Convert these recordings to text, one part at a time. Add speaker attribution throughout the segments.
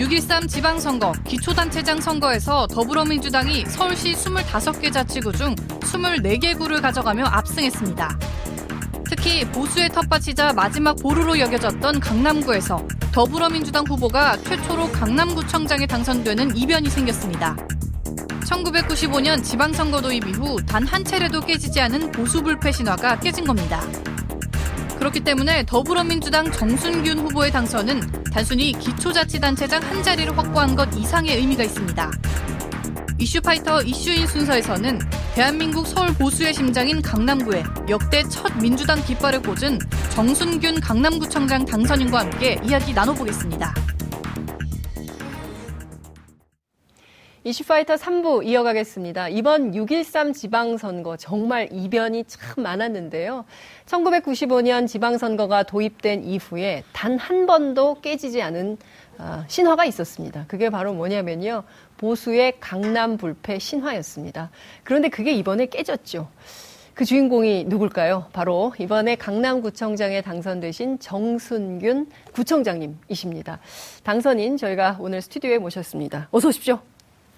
Speaker 1: 6.13 지방선거, 기초단체장 선거에서 더불어민주당이 서울시 25개 자치구 중 24개 구를 가져가며 압승했습니다. 특히 보수의 텃밭이자 마지막 보루로 여겨졌던 강남구에서 더불어민주당 후보가 최초로 강남구청장에 당선되는 이변이 생겼습니다. 1995년 지방선거 도입 이후 단 한 차례도 깨지지 않은 보수 불패 신화가 깨진 겁니다. 그렇기 때문에 더불어민주당 정순균 후보의 당선은 단순히 기초자치단체장 한 자리를 확보한 것 이상의 의미가 있습니다. 이슈파이터 이슈인 순서에서는 대한민국 서울 보수의 심장인 강남구에 역대 첫 민주당 깃발을 꽂은 정순균 강남구청장 당선인과 함께 이야기 나눠보겠습니다.
Speaker 2: 이슈파이터 3부 이어가겠습니다. 이번 6.13 지방선거 정말 이변이 참 많았는데요. 1995년 지방선거가 도입된 이후에 단 한 번도 깨지지 않은 어, 신화가 있었습니다. 그게 바로 뭐냐면요. 보수의 강남 불패 신화였습니다. 그런데 그게 이번에 깨졌죠. 그 주인공이 누굴까요? 바로 이번에 강남구청장에 당선되신 정순균 구청장님이십니다. 당선인 저희가 오늘 스튜디오에 모셨습니다. 어서 오십시오.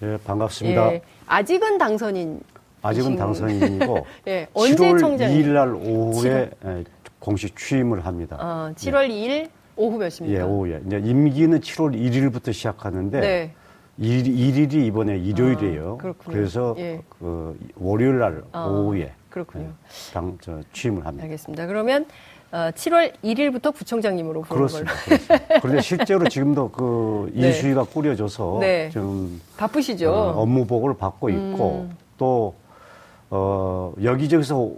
Speaker 3: 예, 반갑습니다. 예,
Speaker 2: 아직은 당선인.
Speaker 3: 아직은 당선인이고
Speaker 2: 예, 언제 7월
Speaker 3: 청장 2일 날 오후에 7월. 공식 취임을 합니다.
Speaker 2: 어, 7월 예. 2일 오후 몇입니까?
Speaker 3: 예, 오후에. 이제 임기는 7월 1일부터 시작하는데 네. 1, 1일이 이번에 일요일이에요. 아, 그래서 예. 그 월요일 날 아, 오후에
Speaker 2: 그렇군요.
Speaker 3: 예, 당, 저, 취임을 합니다.
Speaker 2: 알겠습니다. 그러면 어, 7월 1일부터 부총장님으로
Speaker 3: 부르는 그렇습니다. 그렇습니다. 그런데 실제로 지금도 그 네. 인수위가 꾸려져서 네. 좀
Speaker 2: 바쁘시죠.
Speaker 3: 어, 업무 보고를 받고 있고 음. 또 어, 여기저기서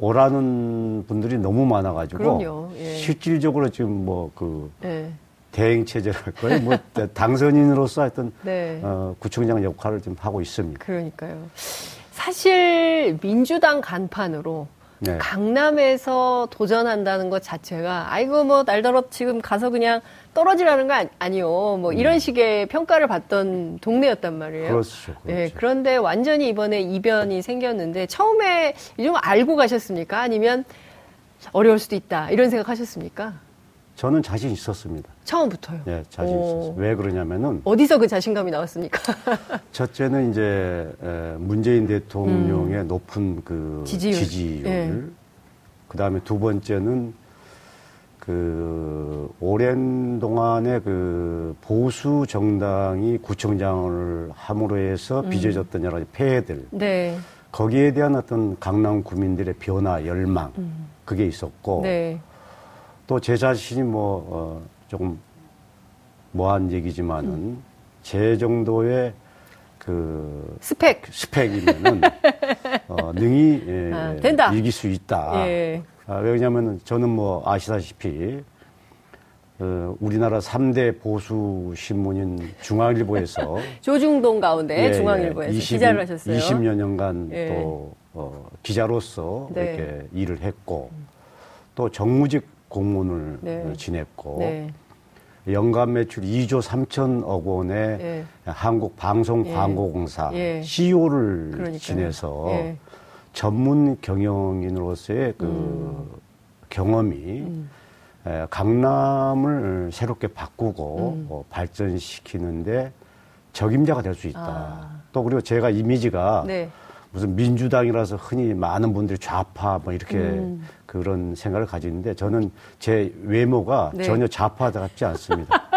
Speaker 3: 오라는 분들이 너무 많아가지고 예. 실질적으로 지금 뭐그 네. 대행 체제랄까요? 뭐 당선인으로서 하여튼 네. 어, 구청장 역할을 좀 하고 있습니다.
Speaker 2: 그러니까요. 사실 민주당 간판으로 네. 강남에서 도전한다는 것 자체가 아이고 뭐 날더러 지금 가서 그냥 떨어지라는 거 아니 요. 뭐 음. 이런 식의 평가를 받던 동네였단 말이에요.
Speaker 3: 그렇죠. 그렇죠.
Speaker 2: 네, 그런데 완전히 이번에 이변이 생겼는데 처음에 거 알고 가셨습니까? 아니면 어려울 수도 있다 이런 생각하셨습니까?
Speaker 3: 저는 자신 있었습니다.
Speaker 2: 처음부터요?
Speaker 3: 네, 자신 오. 있었어요. 왜 그러냐면은
Speaker 2: 어디서 그 자신감이 나왔습니까?
Speaker 3: 첫째는 이제 문재인 대통령의 음. 높은 그 지지율, 지지율. 네. 그 다음에 두 번째는 그 오랜 동안에 그 보수 정당이 구청장을 함으로 해서 음. 빚어졌던 여러 가지 폐해들. 네. 거기에 대한 어떤 강남 구민들의 변화, 열망, 음. 그게 있었고. 네. 또 제 자신이 뭐, 어, 조금 뭐한 얘기지만은 음. 제 정도의 그
Speaker 2: 스펙
Speaker 3: 스펙이면은 어, 능히 예, 아, 된다. 이길 수 있다. 예. 아, 왜냐하면 저는 뭐 아시다시피 어, 우리나라 3대 보수 신문인 중앙일보에서
Speaker 2: 조중동 가운데 예, 중앙일보에서 20, 기자를 하셨어요.
Speaker 3: 20여 년간 예. 또 어, 기자로서 네. 이렇게 일을 했고 또 정무직 공문을 네. 지냈고 네. 연간 매출 2조 3천억 원의 예. 한국 방송 예. 광고공사 예. CEO를 그러니까요. 지내서 예. 전문 경영인으로서의 그 음. 경험이 음. 에, 강남을 새롭게 바꾸고 음. 어, 발전시키는데 적임자가 될 수 있다. 아. 또 그리고 제가 이미지가 네. 무슨 민주당이라서 흔히 많은 분들이 좌파 뭐 이렇게 음. 그런 생각을 가지는데 저는 제 외모가 네. 전혀 좌파 같지 않습니다.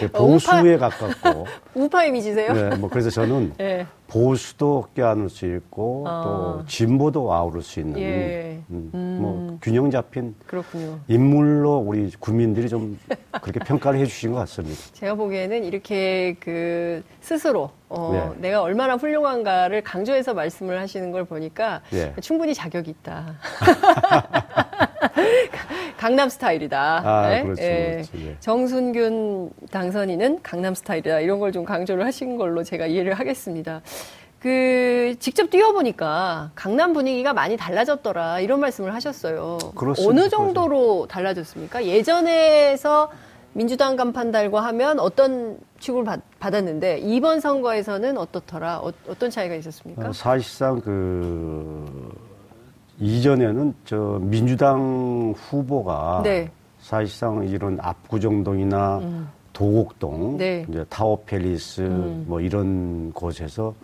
Speaker 3: 네, 보수에 우파, 가깝고
Speaker 2: 우파 이미지세요?
Speaker 3: 네, 뭐 그래서 저는 네. 보수도 껴안을 수 있고 아. 또 진보도 아우를 수 있는 예. 음, 음. 뭐 균형 잡힌 그렇군요. 인물로 우리 국민들이 좀 그렇게 평가를 해주신 것 같습니다.
Speaker 2: 제가 보기에는 이렇게 그 스스로 어, 네. 내가 얼마나 훌륭한가를 강조해서 말씀을 하시는 걸 보니까 네. 충분히 자격이 있다. 강남 스타일이다.
Speaker 3: 아, 네? 그렇죠, 예. 그렇죠. 예.
Speaker 2: 정순균 당선인은 강남 스타일이다. 이런 걸 좀 강조를 하신 걸로 제가 이해를 하겠습니다. 그 직접 뛰어보니까 강남 분위기가 많이 달라졌더라 이런 말씀을 하셨어요. 그렇습니다. 어느 정도로 달라졌습니까? 예전에서 민주당 간판 달고 하면 어떤 취급을 받, 았는데 이번 선거에서는 어떻더라? 어, 떤 차이가 있었습니까?
Speaker 3: 어, 사실상 그 이전에는 저 민주당 후보가 네. 사실상 이런 압구정동이나 음. 도곡동, 네. 이제 타워팰리스 음. 뭐 이런 곳에서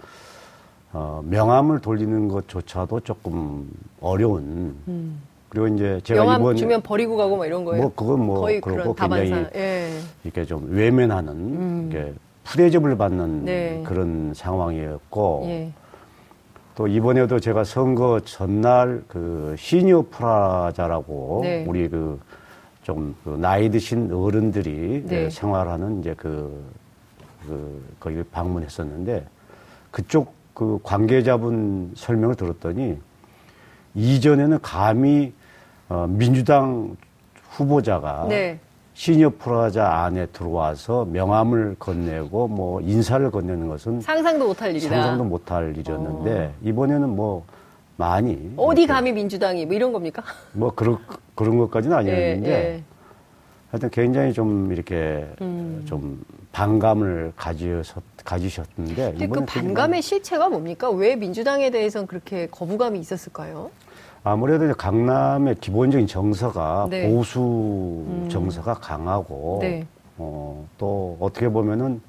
Speaker 3: 어, 명함을 돌리는 것조차도 조금 어려운. 음. 그리고 이제 제가
Speaker 2: 명함
Speaker 3: 이번
Speaker 2: 주면 버리고 가고 뭐 이런 거예요.
Speaker 3: 뭐 그건 뭐
Speaker 2: 거의
Speaker 3: 그렇고 굉장히 예. 이렇게 좀 외면하는 음. 이렇게 푸대접을 받는 네. 그런 상황이었고 예. 또 이번에도 제가 선거 전날 그 시니어 프라자라고 네. 우리 그 좀 그 나이 드신 어른들이 네. 생활하는 이제 그, 그 거기를 방문했었는데 그쪽 그 관계자분 설명을 들었더니 이전에는 감히 어, 민주당 후보자가 네. 시니어 프라자 안에 들어와서 명함을 건네고 뭐 인사를 건네는 것은
Speaker 2: 상상도 못할 일이다.
Speaker 3: 상상도 못할 일이었는데 어. 이번에는 뭐 많이
Speaker 2: 어디 감히 민주당이 뭐 이런 겁니까?
Speaker 3: 뭐 그런 그런 것까지는 아니었는데 예, 예. 하여튼 굉장히 좀 이렇게 음. 좀 반감을 가지셨 가지셨는데
Speaker 2: 그 반감의 실체가 뭡니까? 왜 민주당에 대해서는 그렇게 거부감이 있었을까요?
Speaker 3: 아무래도 강남의 기본적인 정서가 네. 보수 음. 정서가 강하고 네. 어, 또 어떻게 보면은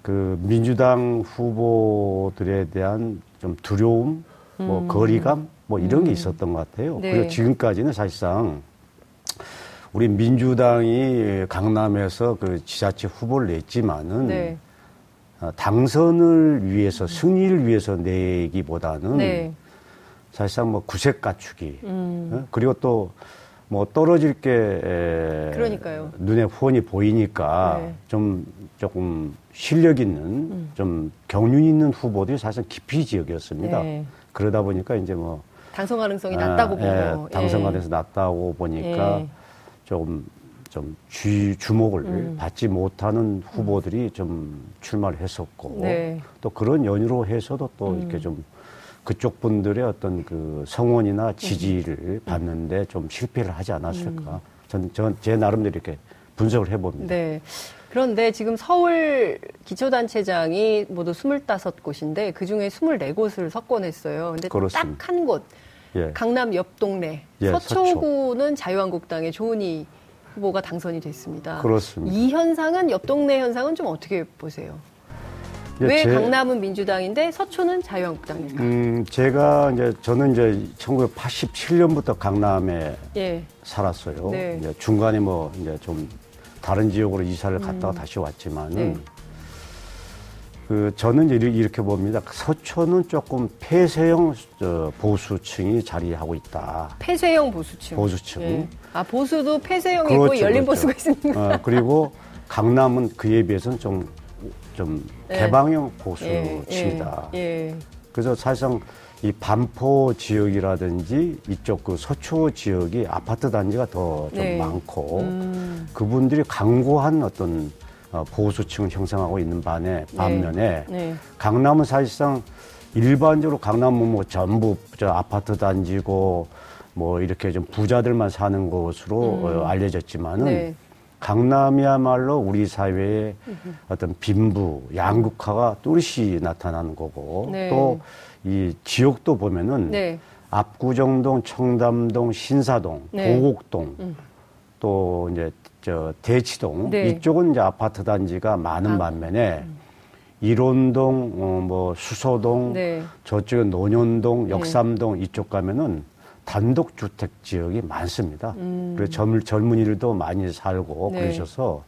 Speaker 3: 그 민주당 후보들에 대한 좀 두려움, 뭐 음. 거리감, 뭐 이런 음. 게 있었던 것 같아요. 네. 그리고 지금까지는 사실상 우리 민주당이 강남에서 그 지자체 후보를 냈지만은 네. 어, 당선을 위해서 승리를 위해서 내기보다는 네. 사실상 뭐 구색 갖추기 음. 어? 그리고 또 뭐 떨어질 게 에, 그러니까요. 눈에 후원이 보이니까 네. 좀 조금 실력 있는 음. 좀 경륜 있는 후보들이 사실 깊이 지역이었습니다. 네. 그러다 보니까 이제 뭐
Speaker 2: 당선 가능성이 아, 낮다고 보고 예,
Speaker 3: 당선 가능성이 낮다고 보니까 예. 조금 좀 주, 주목을 음. 받지 못하는 후보들이 좀 출마를 했었고 네. 또 그런 연유로 해서도 또 음. 이렇게 좀 그쪽 분들의 어떤 그 성원이나 지지를 음. 받는데 좀 실패를 하지 않았을까. 음. 전, 전, 제 나름대로 이렇게 분석을 해봅니다.
Speaker 2: 네. 그런데 지금 서울 기초단체장이 모두 25곳인데 그 중에 24곳을 석권했어요. 근데 딱 한 곳. 예. 강남 옆 동네. 예, 서초구는 서초. 자유한국당의 조은희 후보가 당선이 됐습니다.
Speaker 3: 그렇습니다.
Speaker 2: 이 현상은 옆 동네 현상은 좀 어떻게 보세요? 예, 왜 제, 강남은 민주당인데 서초는 자유한국당일까? 음,
Speaker 3: 제가 이제 저는 이제 1987년부터 강남에 예. 살았어요. 네. 이제 중간에 뭐 이제 좀 다른 지역으로 이사를 갔다가 음. 다시 왔지만은 네. 그 저는 이제 이렇게 봅니다. 서초는 조금 폐쇄형 보수층이 자리하고 있다.
Speaker 2: 폐쇄형 보수층.
Speaker 3: 보수층. 예.
Speaker 2: 아 보수도 폐쇄형이 그렇죠, 열린 그렇죠. 보수가 있습니다. 어,
Speaker 3: 그리고 강남은 그에 비해서는 좀 좀 예. 개방형 보수층이다. 예, 예, 그래서 사실상 이 반포 지역이라든지 이쪽 그 서초 지역이 아파트 단지가 더좀 네. 많고 음. 그분들이 강고한 어떤 어, 보수층을 형성하고 있는 반에 네. 반면에 네. 강남은 사실상 일반적으로 강남은 뭐 전부 저 아파트 단지고 뭐 이렇게 좀 부자들만 사는 곳으로 음. 어, 알려졌지만은 네. 강남이야말로 우리 사회의 어떤 빈부, 양극화가 뚜렷이 나타나는 거고 네. 또이 지역도 보면은 네. 압구정동, 청담동, 신사동, 네. 도곡동 음. 또 이제 저 대치동 네. 이쪽은 이제 아파트 단지가 많은 아. 반면에 음. 일원동, 어, 뭐 수서동, 네. 저쪽에 논현동, 네. 역삼동 이쪽 가면은 단독주택 지역이 많습니다. 음. 그래서 젊, 젊은이들도 많이 살고 네. 그러셔서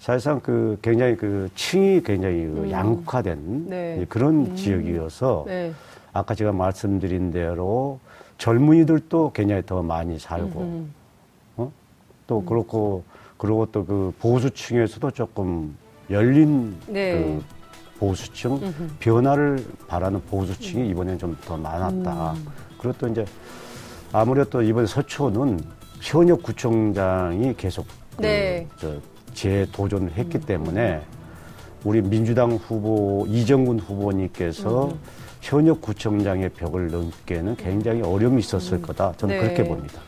Speaker 3: 사실상 그 굉장히 그 층이 굉장히 그 음. 양극화된 네. 그런 음. 지역이어서 네. 아까 제가 말씀드린 대로 젊은이들도 굉장히 더 많이 살고 어? 또 음. 그렇고 그리고 또 그 보수층에서도 조금 열린 네. 그 보수층. 변화를 바라는 보수층이 음. 이번엔 좀 더 많았다. 음. 그리고 또 이제 아무래도 이번 서초는 현역 구청장이 계속 그 네. 그, 재도전을 했기 음. 때문에 우리 민주당 후보 이정근 후보님께서 음. 현역 구청장의 벽을 넘기에는 굉장히 어려움이 있었을 음. 거다. 저는 네. 그렇게 봅니다.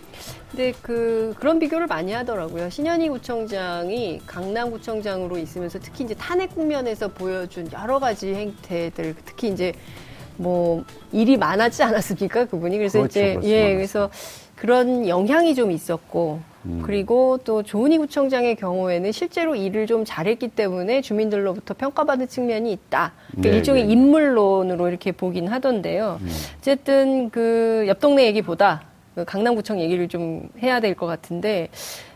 Speaker 2: 근데 그 그런 비교를 많이 하더라고요. 신현희 구청장이 강남 구청장으로 있으면서 특히 이제 탄핵 국면에서 보여준 여러 가지 행태들, 특히 이제 뭐 일이 많았지 않았습니까 그분이 그래서 그렇죠, 이제 그렇죠, 예 그래서 그런 영향이 좀 있었고 음. 그리고 또 조은희 구청장의 경우에는 실제로 일을 좀 잘했기 때문에 주민들로부터 평가받은 측면이 있다. 그러니까 네, 일종의 네. 인물론으로 이렇게 보긴 하던데요. 음. 어쨌든 그 옆 동네 얘기보다 그 강남구청 얘기를 좀 해야 될 것 같은데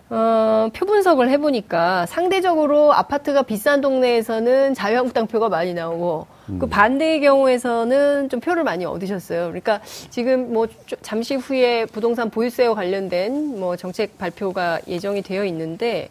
Speaker 2: 어, 표 분석을 해보니까 상대적으로 아파트가 비싼 동네에서는 자유한국당 표가 많이 나오고 그 음. 그 반대의 경우에서는 좀 표를 많이 얻으셨어요. 그러니까 지금 뭐 잠시 후에 부동산 보유세와 관련된 뭐 정책 발표가 예정이 되어 있는데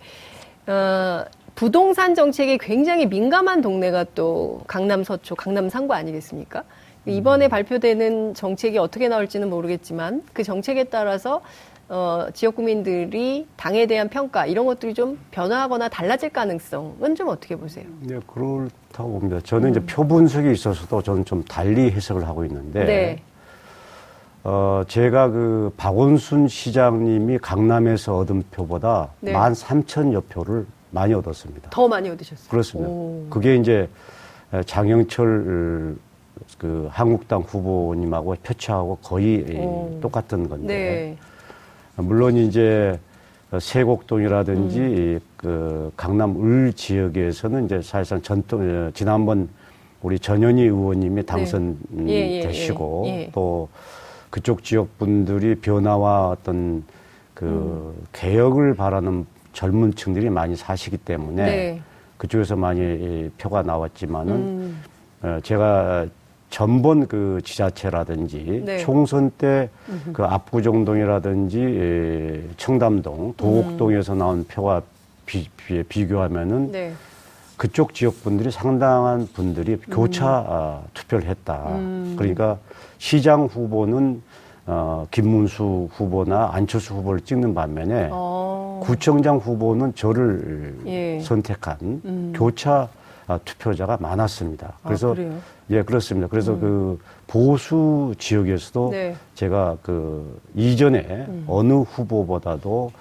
Speaker 2: 어, 부동산 정책에 굉장히 민감한 동네가 또 강남 서초, 강남 상구 아니겠습니까? 이번에 음. 발표되는 정책이 어떻게 나올지는 모르겠지만 그 정책에 따라서 어, 지역 국민들이 당에 대한 평가 이런 것들이 좀 변화하거나 달라질 가능성은 좀 어떻게 보세요?
Speaker 3: 네, 그렇다고 봅니다. 저는 음. 이제 표 분석에 있어서도 저는 좀 달리 해석을 하고 있는데, 네. 어, 제가 그 박원순 시장님이 강남에서 얻은 표보다 네. 13,000여 표를 많이 얻었습니다.
Speaker 2: 더 많이 얻으셨어요?
Speaker 3: 그렇습니다. 오. 그게 이제 장영철 그 한국당 후보님하고 표차하고 거의 오. 똑같은 건데, 네. 물론 이제 세곡동이라든지 음. 그 강남 을 지역에서는 이제 사실상 전통 어, 지난번 우리 전현희 의원님이 당선되시고 네. 예, 예, 예, 예. 또 그쪽 지역 분들이 변화와 어떤 그 음. 개혁을 바라는 젊은 층들이 많이 사시기 때문에 네. 그쪽에서 많이 표가 나왔지만은 음. 어, 제가 전번 그 지자체라든지 네. 총선 때 그 압구정동이라든지 예, 청담동, 도곡동에서 나온 표와 비, 비 교하면은 네. 그쪽 지역 분들이 상당한 분들이 음. 교차 아, 투표를 했다. 음. 그러니까 시장 후보는 어, 김문수 후보나 안철수 후보를 찍는 반면에 어. 구청장 후보는 저를 예. 선택한 음. 교차 아, 투표자가 많았습니다. 아, 그래서 아, 예 그렇습니다. 그래서 음. 그 보수 지역에서도 네. 제가 그 이전에 음. 어느 후보보다도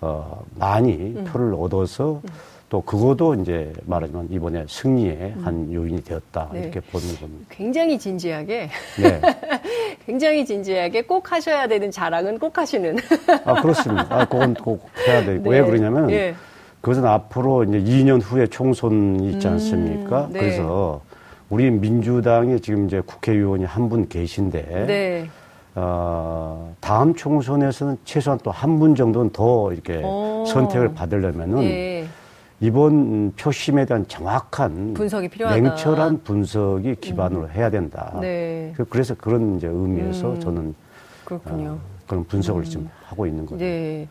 Speaker 3: 어 많이 음. 표를 얻어서 음. 또 그것도 이제 말하자면 이번에 승리의 음. 한 요인이 되었다 네. 이렇게 보는 겁니다.
Speaker 2: 굉장히 진지하게, 네. 굉장히 진지하게 꼭 하셔야 되는 자랑은 꼭 하시는.
Speaker 3: 아 그렇습니다. 아 그건 꼭 해야 되고 네. 왜 그러냐면. 네. 그것은 앞으로 이제 2년 후에 총선이 있지 음, 않습니까? 음, 네. 그래서 우리 민주당이 지금 이제 국회의원이 한 분 계신데, 네. 어, 다음 총선에서는 최소한 또 한 분 정도는 더 이렇게 오. 선택을 받으려면은 네. 이번 표심에 대한 정확한
Speaker 2: 분석이 필요하다.
Speaker 3: 냉철한 분석이 기반으로 음. 해야 된다. 네. 그, 그래서 그런 이제 의미에서 음. 저는 그렇군요. 어, 그런 분석을 음. 지금 하고 있는 거죠. 네.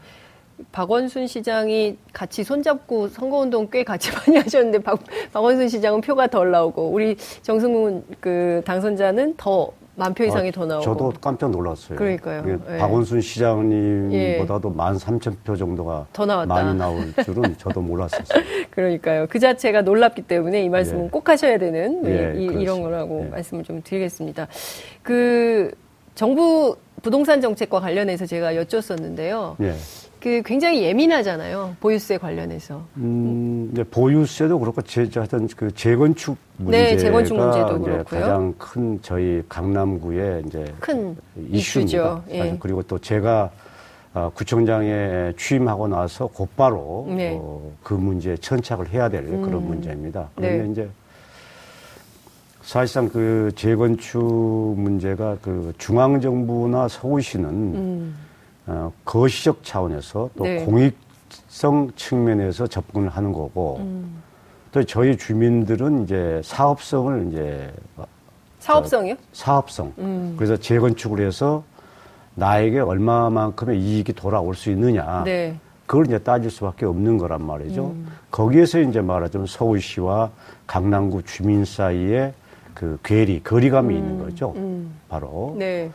Speaker 2: 박원순 시장이 같이 손잡고 선거운동 꽤 같이 많이 하셨는데 박, 박원순 시장은 표가 덜 나오고 우리 정승훈 그 당선자는 더 만표 이상이 아, 더 나오고
Speaker 3: 저도 깜짝 놀랐어요.
Speaker 2: 그러니까요.
Speaker 3: 네. 박원순 시장님보다도 예. 만 삼천 표 정도가 더 나왔다. 많이 나올 줄은 저도 몰랐었어요.
Speaker 2: 그러니까요. 그 자체가 놀랍기 때문에 이 말씀은 예. 꼭 하셔야 되는 예, 이, 이런 거라고 예. 말씀을 좀 드리겠습니다. 그 정부 부동산 정책과 관련해서 제가 여쭙었는데요. 예. 그 굉장히 예민하잖아요. 보유세 관련해서.
Speaker 3: 음, 이제 보유세도 그렇고 제, 하여튼 그 재건축 문제가 네, 재건축 문제도 그렇고요. 가장 큰 저희 강남구의 이제 큰 이슈입니다. 예. 그리고 또 제가 어, 구청장에 취임하고 나서 곧바로 네. 어, 그 문제에 천착을 해야 될 음. 그런 문제입니다. 그런데 네. 이제 사실상 그 재건축 문제가 그 중앙정부나 서울시는 음. 어, 거시적 차원에서 또 네. 공익성 측면에서 접근을 하는 거고 음. 또 저희 주민들은 이제 사업성을 이제
Speaker 2: 사업성이요?
Speaker 3: 사업성. 음. 그래서 재건축을 해서 나에게 얼마만큼의 이익이 돌아올 수 있느냐. 네. 그걸 이제 따질 수밖에 없는 거란 말이죠. 음. 거기에서 이제 말하자면 서울시와 강남구 주민 사이에 그 괴리, 거리감이 음. 있는 거죠. 음. 바로. 네.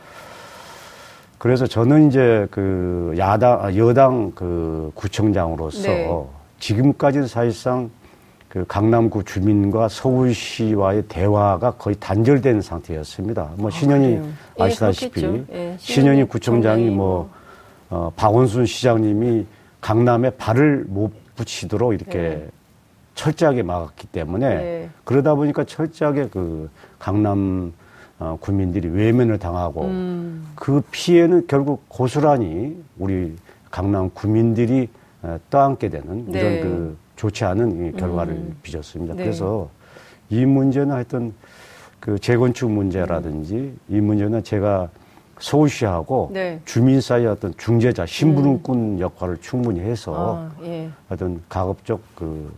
Speaker 3: 그래서 저는 이제 그 야당, 아, 여당 그 구청장으로서 네. 지금까지 사실상 그 강남구 주민과 서울시와의 대화가 거의 단절된 상태였습니다. 뭐 아, 신현희 아, 시다시피 예, 예, 신현희 구청장이 뭐, 뭐 어, 박원순 시장님이 강남에 발을 못 붙이도록 이렇게 네. 철저하게 막았기 때문에 네. 그러다 보니까 철저하게 그 강남 어, 국민들이 외면을 당하고 음. 그 피해는 결국 고스란히 우리 강남 구민들이 어, 떠안게 되는
Speaker 2: 네.
Speaker 3: 이런 그 좋지 않은 결과를 음. 빚었습니다. 네. 그래서 이 문제는 하여튼 그 재건축 문제라든지 음. 이 문제는 제가 서울시하고 네. 주민 사이 어떤 중재자, 신부름꾼 음. 역할을 충분히 해서 아, 예. 어떤 가급적 그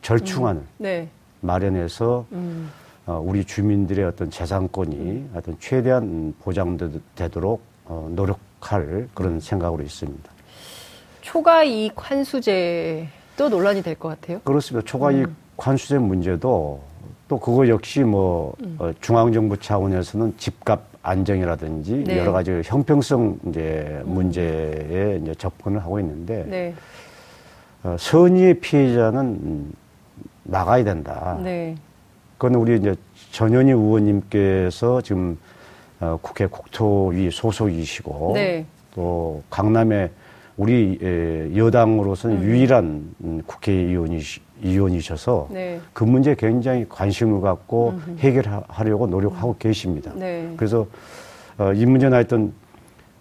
Speaker 3: 절충안을 음. 네. 마련해서 음. 어, 우리 주민들의 어떤 재산권이 음. 하여튼 최대한 보장되도록 어, 노력할 그런 생각으로 있습니다.
Speaker 2: 초과 이익 환수제도 논란이 될 것 같아요.
Speaker 3: 그렇습니다. 초과 이익 음. 환수제 문제도 또 그거 역시 뭐 음. 어, 중앙정부 차원에서는 집값 안정이라든지 네. 여러 가지 형평성 이제 음. 문제에 이제 접근을 하고 있는데 네. 어, 선의의 피해자는 막아야 된다. 네. 그건 우리 이제 전현희 의원님께서 지금 어, 국회 국토위 소속이시고 네. 또 강남에 우리 여당으로서는 음. 유일한 국회의원이 셔서 네. 그 문제에 굉장히 관심을 갖고 음. 해결하려고 노력하고 음. 계십니다. 네. 그래서 어, 이 문제는 하여튼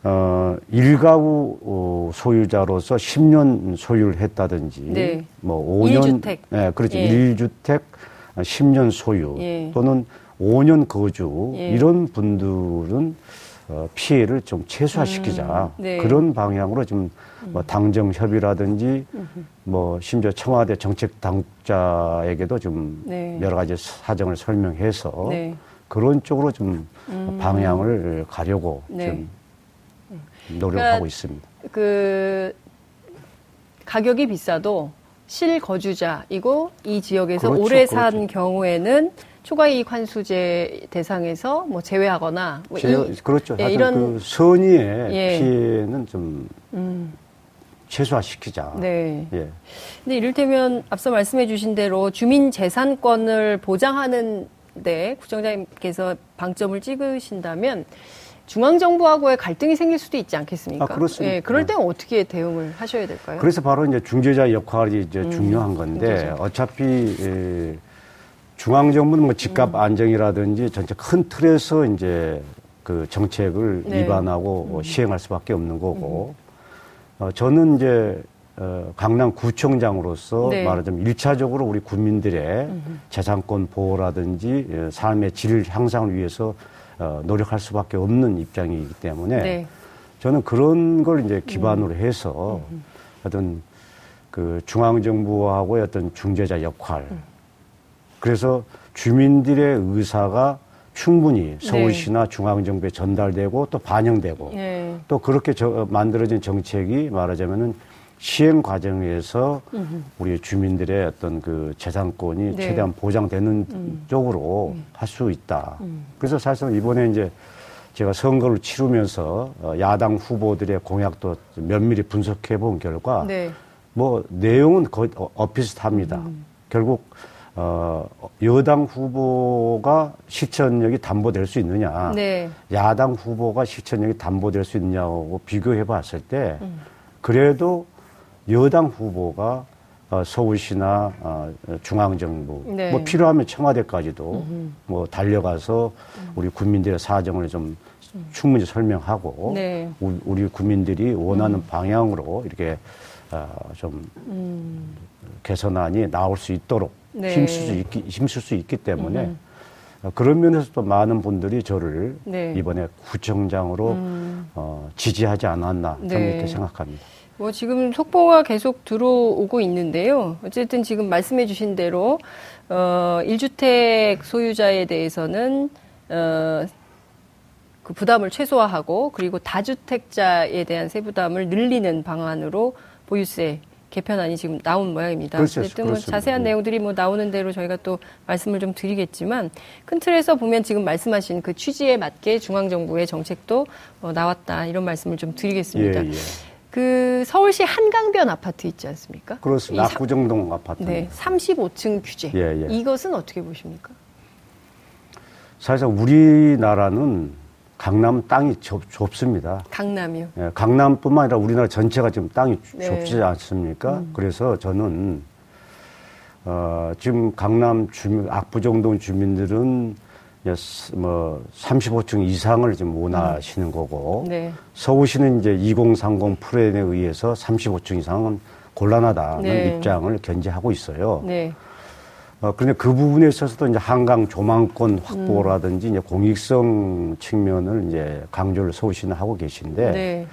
Speaker 3: 어, 일가구 어, 소유자로서 10년 소유를 했다든지
Speaker 2: 네.
Speaker 3: 뭐 5년 1주택. 네, 그렇죠. 예. 1주택 10년 소유 예. 또는 5년 거주 예. 이런 분들은 어, 피해를 좀 최소화시키자 음, 네. 그런 방향으로 지금 뭐 음. 당정 협의라든지 뭐 심지어 청와대 정책 당국자에게도 좀 네. 여러 가지 사정을 설명해서 네. 그런 쪽으로 좀 음. 방향을 가려고 네. 좀 노력하고 그러니까 있습니다.
Speaker 2: 그 가격이 비싸도 실거주자이고 이 지역에서 그렇죠, 오래 산 그렇죠. 경우에는 초과이익 환수제 대상에서 뭐 제외하거나 뭐
Speaker 3: 제, 이, 그렇죠. 예, 이런 그 선의의 예. 피해는 좀 음. 최소화시키자. 네.
Speaker 2: 예. 근데 이를테면 앞서 말씀해주신 대로 주민 재산권을 보장하는데 국정장님께서 방점을 찍으신다면 중앙정부하고의 갈등이 생길 수도 있지 않겠습니까? 아,
Speaker 3: 그렇습니다.
Speaker 2: 예, 그럴 때는 어떻게 대응을 하셔야 될까요?
Speaker 3: 그래서 바로 이제 중재자 역할이 이제 음, 중요한 건데 중재자. 어차피 예, 중앙정부는 뭐 집값 음. 안정이라든지 전체 큰 틀에서 이제 그 정책을 네. 위반하고 음. 시행할 수밖에 없는 거고 음. 어, 저는 이제 어, 강남구청장으로서 네. 말하자면 일차적으로 우리 국민들의 음. 재산권 보호라든지 예, 삶의 질 향상을 위해서 어, 노력할 수밖에 없는 입장이기 때문에 네. 저는 그런 걸 이제 기반으로 음. 해서 음. 어떤 그 중앙정부하고의 어떤 중재자 역할 음. 그래서 주민들의 의사가 충분히 네. 서울시나 네. 중앙정부에 전달되고 또 반영되고 네. 또 그렇게 저, 만들어진 정책이 말하자면은 시행 과정에서. 우리 주민들의 어떤 그 재산권이 네. 최대한 보장되는 음. 쪽으로 음. 할수 있다. 음. 그래서 사실 이번에 이제 제가 선거를 치르면서 어, 야당 후보들의 공약도 면밀히 분석해 본 결과 네. 뭐 내용은 거의 어, 엇비슷합니다. 음. 결국 어, 여당 후보가 실천력이 담보될 수 있느냐, 네. 야당 후보가 실천력이 담보될 수 있느냐고 비교해 봤을 때, 음. 그래도 여당 후보가 어, 서울시나 어, 중앙정부 네. 뭐 필요하면 청와대까지도 음흠. 뭐 달려가서 우리 국민들의 사정을 좀 충분히 설명하고 네. 우리 국민들이 원하는 음. 방향으로 이렇게 어, 좀 음. 개선안이 나올 수 있도록 네. 힘쓸 수 있기 힘쓸 수 있기 때문에 음. 그런 면에서도 많은 분들이 저를 네. 이번에 구청장으로 음. 어, 지지하지 않았나 저는 네. 이렇게 생각합니다.
Speaker 2: 뭐 지금 속보가 계속 들어오고 있는데요. 어쨌든 지금 말씀해 주신 대로 어 1주택 소유자에 대해서는 어 그 부담을 최소화하고 그리고 다주택자에 대한 세부담을 늘리는 방안으로 보유세 개편안이 지금 나온 모양입니다.
Speaker 3: 그렇죠. 어쨌든
Speaker 2: 뭐 자세한 네. 내용들이 뭐 나오는 대로 저희가 또 말씀을 좀 드리겠지만 큰 틀에서 보면 지금 말씀하신 그 취지에 맞게 중앙정부의 정책도 어, 나왔다 이런 말씀을 좀 드리겠습니다. 예, 예. 그 서울시 한강변 아파트 있지 않습니까?
Speaker 3: 그렇습니다. 압구정동 아파트.
Speaker 2: 네, 35층 규제. 예, 예. 이것은 어떻게 보십니까?
Speaker 3: 사실 우리나라는 강남 땅이 좁, 좁습니다.
Speaker 2: 강남이요?
Speaker 3: 예, 강남뿐만 아니라 우리나라 전체가 지금 땅이 네. 좁지 않습니까? 음. 그래서 저는 어, 지금 강남 주민, 압구정동 주민들은 뭐 35층 이상을 지금 원하시는 거고 네. 서울시는 이제 2030 프레임에 의해서 35층 이상은 곤란하다는 네. 입장을 견지하고 있어요. 네. 어, 그런데 그 부분에 있어서도 이제 한강 조망권 확보라든지 음. 이제 공익성 측면을 이제 강조를 서울시는 하고 계신데 네.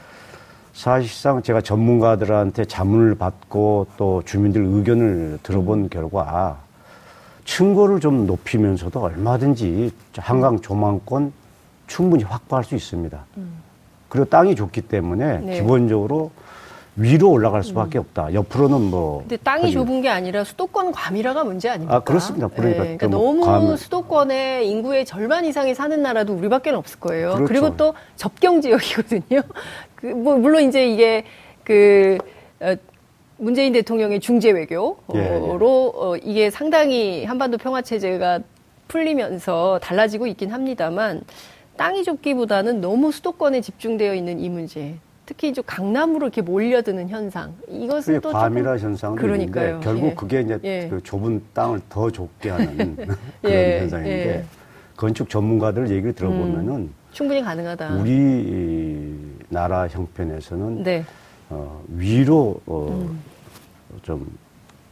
Speaker 3: 사실상 제가 전문가들한테 자문을 받고 또 주민들 의견을 들어본 음. 결과 층고를 좀 높이면서도 얼마든지 한강 조망권 충분히 확보할 수 있습니다. 음. 그리고 땅이 좋기 때문에 네. 기본적으로 위로 올라갈 수밖에 음. 없다. 옆으로는 뭐.
Speaker 2: 근데 땅이 그냥. 좁은 게 아니라 수도권 과밀화가 문제 아닙니까?
Speaker 3: 아 그렇습니다. 그러니까, 네,
Speaker 2: 그러니까 너무 과밀. 수도권에 인구의 절반 이상이 사는 나라도 우리밖에 없을 거예요. 그렇죠. 그리고 또 접경 지역이거든요. 그 뭐 물론 이제 이게 그 어, 문재인 대통령의 중재 외교로 예, 예. 어, 이게 상당히 한반도 평화 체제가 풀리면서 달라지고 있긴 합니다만 땅이 좁기보다는 너무 수도권에 집중되어 있는 이 문제 특히 좀 강남으로 이렇게 몰려드는 현상. 이것은 또
Speaker 3: 과밀화 현상도 그러니까요. 있는데 결국 예. 그게 이제 예. 그 좁은 땅을 더 좁게 하는 그런 예. 현상인데 예. 건축 전문가들 얘기를 들어보면은 음.
Speaker 2: 충분히 가능하다.
Speaker 3: 우리 나라 형편에서는 네. 어, 위로 어, 음. 좀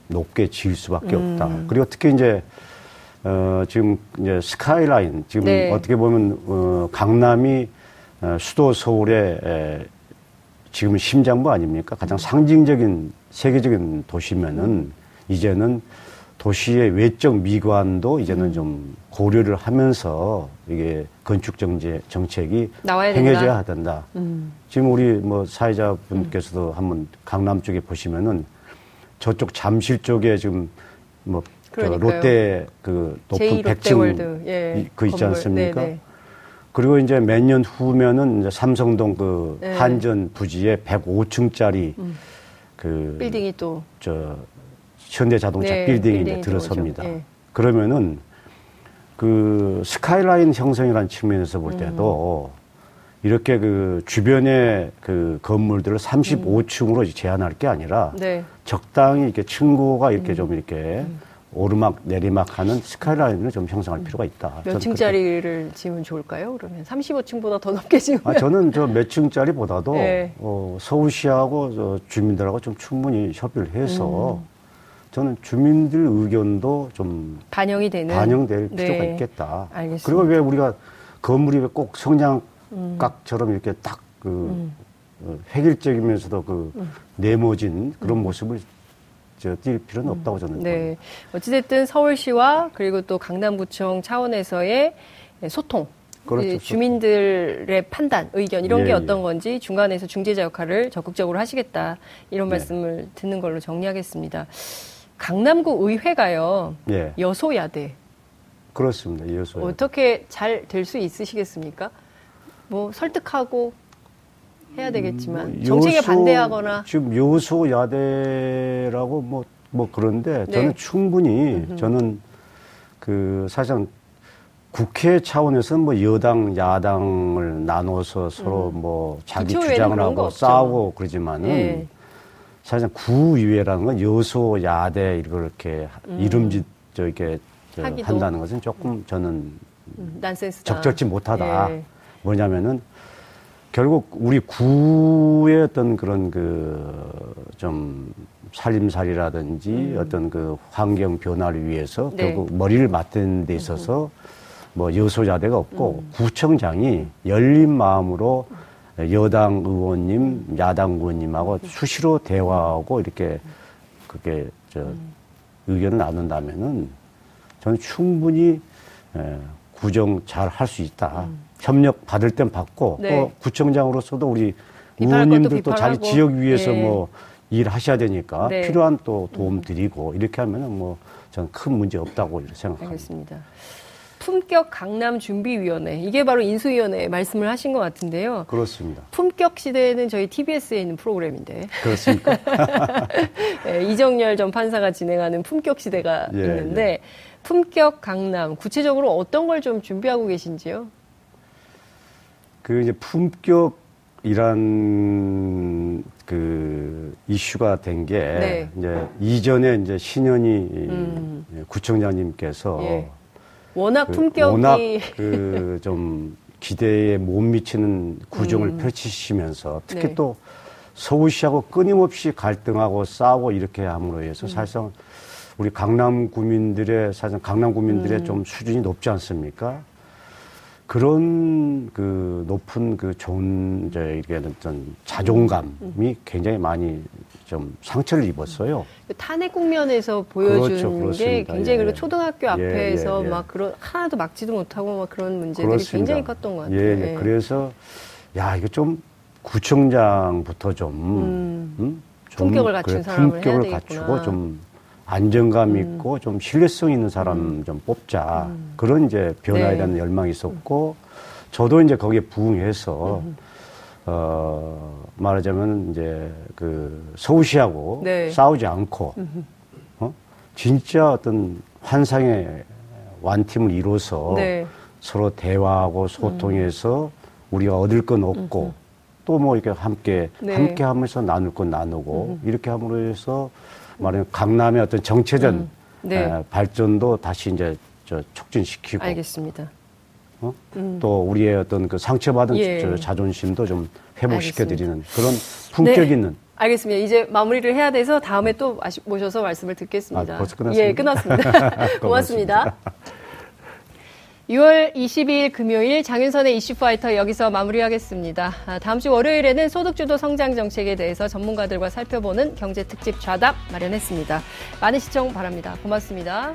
Speaker 3: 높게 지을 수밖에 음. 없다. 그리고 특히 이제 어, 지금 이제 스카이라인 지금 네. 어떻게 보면 어, 강남이 어, 수도 서울의 에, 지금은 심장부 아닙니까? 가장 상징적인 세계적인 도시면은 이제는 도시의 외적 미관도 이제는 음. 좀 고려를 하면서 이게 건축 정제 정책이 행해져야 된다. 음. 지금 우리 뭐 사회자분께서도 음. 한번 강남 쪽에 보시면은 저쪽 잠실 쪽에 지금 뭐 롯데 그 높은 100층 예, 그 있지 않습니까? 네네. 그리고 이제 몇 년 후면은 이제 삼성동 그 네. 한전 부지에 105층짜리 음. 그
Speaker 2: 빌딩이 또
Speaker 3: 저 현대자동차 네, 빌딩이 이제 들어섭니다. 네. 그러면은 그 스카이라인 형성이라는 측면에서 볼 때도 음. 이렇게 그 주변의 그 건물들을 35층으로 음. 제한할 게 아니라 네. 적당히 이렇게 층고가 이렇게 음. 좀 이렇게 음. 오르막 내리막 하는 스카이라인을 좀 형성할 필요가 있다.
Speaker 2: 몇 층짜리를 지으면 좋을까요? 그러면 35층보다 더 높게 지으면?
Speaker 3: 아, 저는 저 몇 층짜리보다도 네. 어, 서울시하고 저 주민들하고 좀 충분히 협의를 해서 음. 저는 주민들 의견도 좀
Speaker 2: 반영이 되는
Speaker 3: 반영될 네. 필요가 있겠다. 알겠습니다. 그리고 왜 우리가 건물이 꼭 성냥 각처럼 음. 이렇게 딱그 음. 어, 획일적이면서도 그 음. 네모진 그런 음. 모습을 뛸 필요는 음. 없다고 저는. 네.
Speaker 2: 어찌됐든 서울시와 그리고 또 강남구청 차원에서의 소통. 그렇죠. 주민들의 판단, 의견 이런 예, 게 어떤 예. 건지 중간에서 중재자 역할을 적극적으로 하시겠다 이런 네. 말씀을 듣는 걸로 정리하겠습니다. 강남구 의회가요 예. 여소야대.
Speaker 3: 그렇습니다. 여소.
Speaker 2: 어떻게 잘 될 수 있으시겠습니까? 뭐 설득하고 해야 되겠지만 음, 정책에 반대하거나
Speaker 3: 지금 요소 야대라고 뭐뭐 뭐 그런데 네. 저는 충분히 음흠. 저는 그 사실상 국회 차원에서는 뭐 여당 야당을 나눠서 서로 음. 뭐 자기 주장을 하고 싸우고 그러지만은 네. 사실상 구의회라는 건 여소 야대 이렇게 음. 이름 짓 저 이렇게 저 한다는 것은 조금 저는 음, 적절치 못하다. 예. 뭐냐면은 결국 우리 구의 어떤 그런 그 좀 살림살이라든지 음. 어떤 그 환경 변화를 위해서 네. 결국 머리를 맞대는 데 있어서 음. 뭐 여소자대가 없고 음. 구청장이 열린 마음으로 여당 의원님, 야당 의원님하고 음. 수시로 대화하고 이렇게 그게 저 음. 의견을 나눈다면은 저는 충분히 구정 잘 할 수 있다. 음. 협력 받을 땐 받고 네. 또 구청장으로서도 우리 의원님들도 자기 지역 위에서 네. 뭐 일하셔야 되니까 네. 필요한 또 도움 음. 드리고 이렇게 하면은 뭐 저는 큰 문제 없다고 생각합니다.
Speaker 2: 알겠습니다. 품격 강남 준비위원회 이게 바로 인수위원회 말씀을 하신 것 같은데요.
Speaker 3: 그렇습니다.
Speaker 2: 품격 시대는 저희 TBS에 있는 프로그램인데.
Speaker 3: 그렇습니까?
Speaker 2: 네, 이정열 전 판사가 진행하는 품격 시대가 예, 있는데 예. 품격 강남 구체적으로 어떤 걸 좀 준비하고 계신지요?
Speaker 3: 그 이제 품격이란 그 이슈가 된게 네. 이제 이전에 이제 신현희 음. 구청장님께서 예.
Speaker 2: 워낙 그 품격이
Speaker 3: 워낙 그좀 기대에 못 미치는 구정을 음. 펼치시면서 특히 네. 또 서울시하고 끊임없이 갈등하고 싸우고 이렇게 함으로 해서 음. 사실상 우리 강남 구민들의 사실상 강남 구민들의 음. 좀 수준이 높지 않습니까? 그런 그 높은 그 좋은 이제 이게 어떤 자존감이 음. 굉장히 많이 좀 상처를 입었어요.
Speaker 2: 그 탄핵 국면에서 보여준 그렇죠, 게 굉장히 예. 그리고 초등학교 예, 앞에서 예, 예, 막 그런 하나도 막지도 못하고 막 그런 문제들이 그렇습니다. 굉장히 컸던 것 같아요.
Speaker 3: 예, 예. 그래서 야 이거 좀 구청장부터 좀, 음.
Speaker 2: 음? 좀 품격을 갖춘 그래, 사람을 품격을 갖추고
Speaker 3: 좀 안정감 음. 있고 좀 신뢰성 있는 사람 음. 좀 뽑자 음. 그런 이제 변화에 네. 대한 열망이 있었고 저도 이제 거기에 부응해서 음. 어 말하자면 이제 그 서울시하고 네. 싸우지 않고 어 진짜 어떤 환상의 완팀을 이뤄서 네. 서로 대화하고 소통해서 음. 우리가 얻을 건 얻고 또 뭐 이렇게 함께 네. 함께 하면서 나눌 건 나누고 이렇게 함으로 해서 말하면 강남의 어떤 정체전 음, 네. 에, 발전도 다시 이제 저 촉진시키고.
Speaker 2: 알겠습니다.
Speaker 3: 어? 음. 또 우리의 어떤 그 상처받은 예. 저 자존심도 좀 회복시켜 드리는 그런 품격 네. 있는.
Speaker 2: 알겠습니다. 이제 마무리를 해야 돼서 다음에 또 모셔서 말씀을 듣겠습니다.
Speaker 3: 아, 벌써 끝났습니다.
Speaker 2: 예, 끝났습니다. 고맙습니다. 6월 22일 금요일 장윤선의 이슈파이터 여기서 마무리하겠습니다. 아, 다음 주 월요일에는 소득주도 성장 정책에 대해서 전문가들과 살펴보는 경제 특집 좌답 마련했습니다. 많은 시청 바랍니다. 고맙습니다.